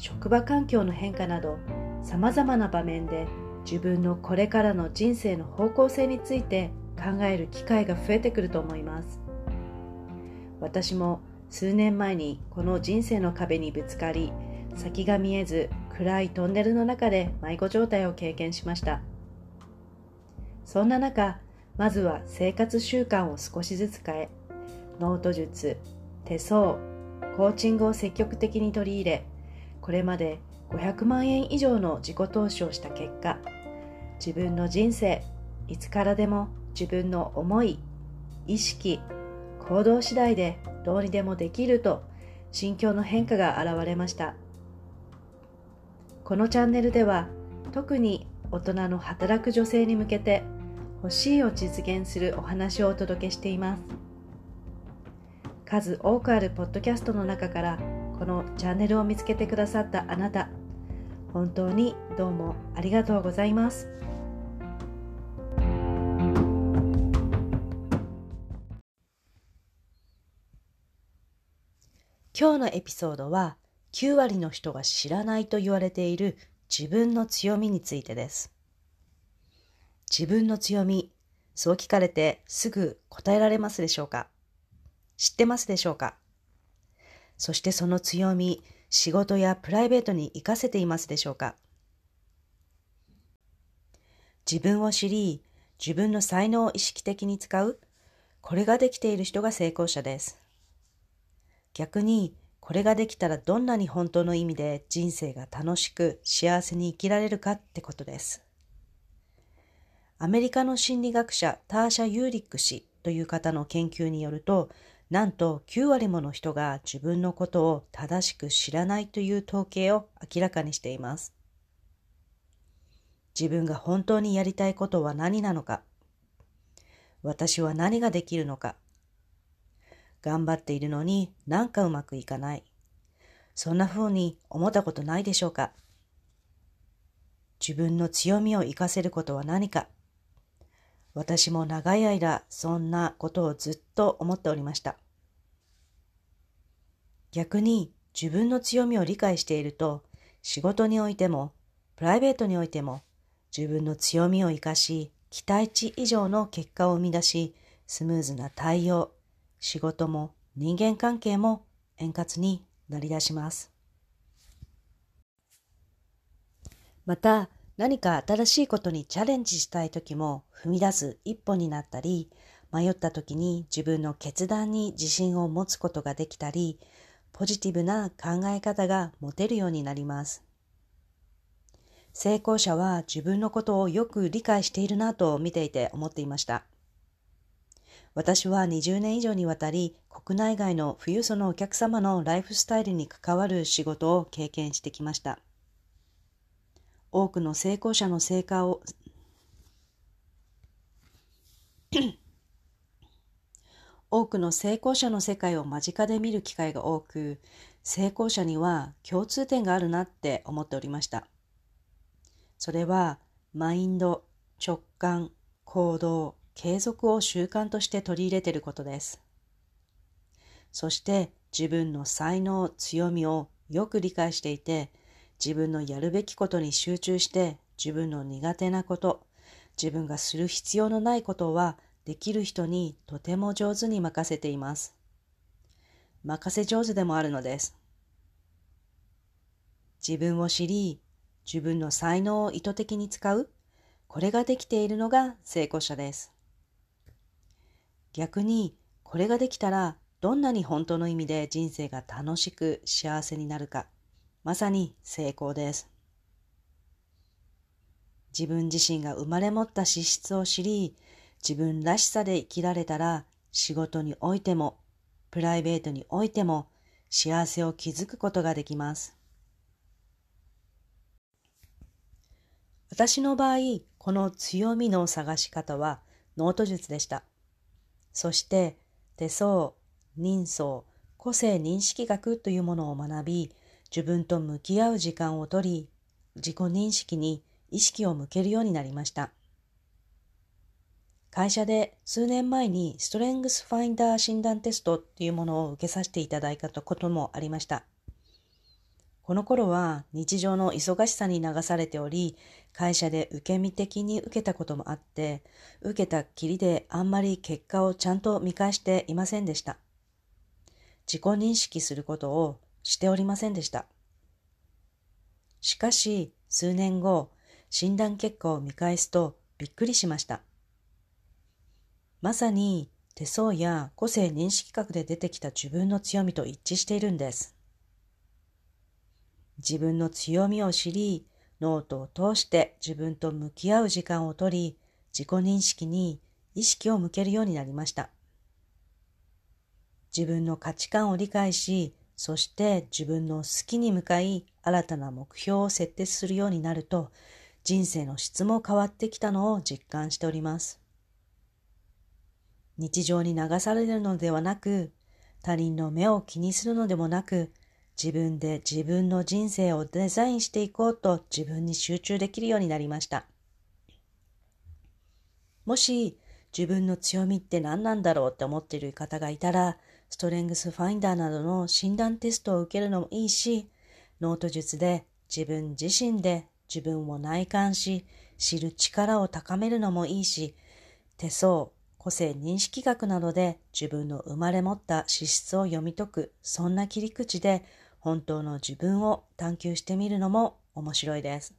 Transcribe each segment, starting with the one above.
職場環境の変化などさまざまな場面で自分のこれからの人生の方向性について考える機会が増えてくると思います。私も数年前にこの人生の壁にぶつかり先が見えず暗いトンネルの中で迷子状態を経験しました。そんな中まずは生活習慣を少しずつ変えノート術手相コーチングを積極的に取り入れこれまで500万円以上の自己投資をした結果自分の人生いつからでも自分の思い意識行動次第でどうにでもできると心境の変化が現れました。このチャンネルでは特に大人の働く女性に向けて欲しいを実現するお話をお届けしています。数多くあるポッドキャストの中からこのチャンネルを見つけてくださったあなた本当にどうもありがとうございます。今日のエピソードは9割の人が知らないと言われている自分の強みについてです。自分の強みそう聞かれてすぐ答えられますでしょうか？知ってますでしょうか？そしてその強み、仕事やプライベートに活かせていますでしょうか？自分を知り、自分の才能を意識的に使う、これができている人が成功者です。逆に、これができたらどんなに本当の意味で人生が楽しく幸せに生きられるかってことです。アメリカの心理学者ターシャ・ユーリック氏という方の研究によると、なんと9割もの人が自分のことを正しく知らないという統計を明らかにしています。自分が本当にやりたいことは何なのか？私は何ができるのか？頑張っているのになんかうまくいかない？そんな風に思ったことないでしょうか？自分の強みを活かせることは何か？私も長い間そんなことをずっと思っておりました。逆に自分の強みを理解していると仕事においてもプライベートにおいても自分の強みを生かし期待値以上の結果を生み出しスムーズな対応仕事も人間関係も円滑になりだしますまた何か新しいことにチャレンジしたい時も踏み出す一歩になったり、迷った時に自分の決断に自信を持つことができたり、ポジティブな考え方が持てるようになります。成功者は自分のことをよく理解しているなと見ていて思っていました。私は20年以上にわたり国内外の富裕層のお客様のライフスタイルに関わる仕事を経験してきました。多くの成功者の成果を 多くの成功者の世界を間近で見る機会が多く、成功者には共通点があるなって思っておりました。それは、マインド、直感、行動、継続を習慣として取り入れていることです。そして自分の才能、強みをよく理解していて、自分のやるべきことに集中して自分の苦手なこと、自分がする必要のないことはできる人にとても上手に任せています。任せ上手でもあるのです。自分を知り、自分の才能を意図的に使う、これができているのが成功者です。逆に、これができたら、どんなに本当の意味で人生が楽しく幸せになるか、まさに成功です。自分自身が生まれ持った資質を知り、自分らしさで生きられたら、仕事においても、プライベートにおいても、幸せを築くことができます。私の場合、この強みの探し方はノート術でした。そして、手相、人相、個性認識学というものを学び、自分と向き合う時間をとり、自己認識に意識を向けるようになりました。会社で数年前にストレングスファインダー診断テストっていうものを受けさせていただいたこともありました。この頃は日常の忙しさに流されており、会社で受け身的に受けたこともあって、受けたきりであんまり結果をちゃんと見返していませんでした。自己認識することをしておりませんでした。しかし、数年後、診断結果を見返すとびっくりしました。まさに手相や個性認識学で出てきた自分の強みと一致しているんです。自分の強みを知り、ノートを通して自分と向き合う時間をとり、自己認識に意識を向けるようになりました。自分の価値観を理解し、そして自分の好きに向かい新たな目標を設定するようになると、人生の質も変わってきたのを実感しております。日常に流されるのではなく、他人の目を気にするのでもなく、自分で自分の人生をデザインしていこうと自分に集中できるようになりました。もし自分の強みって何なんだろうって思っている方がいたら、ストレングスファインダーなどの診断テストを受けるのもいいし、ノート術で自分自身で自分を内観し、知る力を高めるのもいいし、手相、個性認識学などで自分の生まれ持った資質を読み解く、そんな切り口で本当の自分を探求してみるのも面白いです。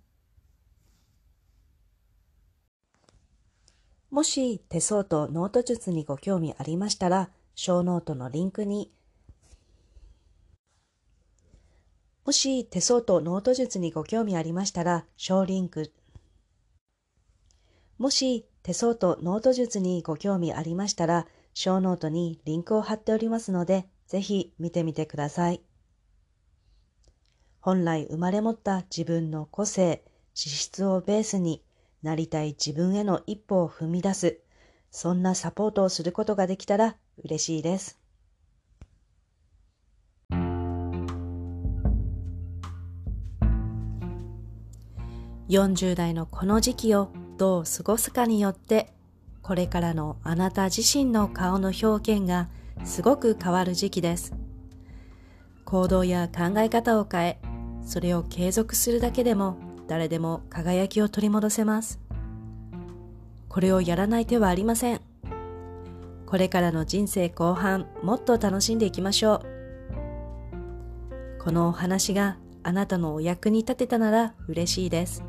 もし手相とノート術にご興味ありましたら、ショーノートのリンクに、もし手相とノート術にご興味ありましたら、ショーリンク、もし手相とノート術にご興味ありましたら、ショーノートにリンクを貼っておりますので、ぜひ見てみてください。本来生まれ持った自分の個性、資質をベースになりたい自分への一歩を踏み出す、そんなサポートをすることができたら嬉しいです。40代のこの時期をどう過ごすかによって、これからのあなた自身の顔の表現がすごく変わる時期です。行動や考え方を変え、それを継続するだけでも誰でも輝きを取り戻せます。これをやらない手はありません。これからの人生後半もっと楽しんでいきましょう。このお話があなたのお役に立てたなら嬉しいです。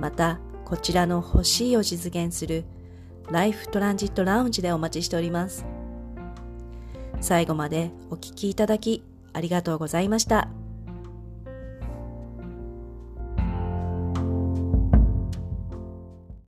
また、こちらの欲しいを実現するライフトランジットラウンジでお待ちしております。最後までお聴きいただきありがとうございました。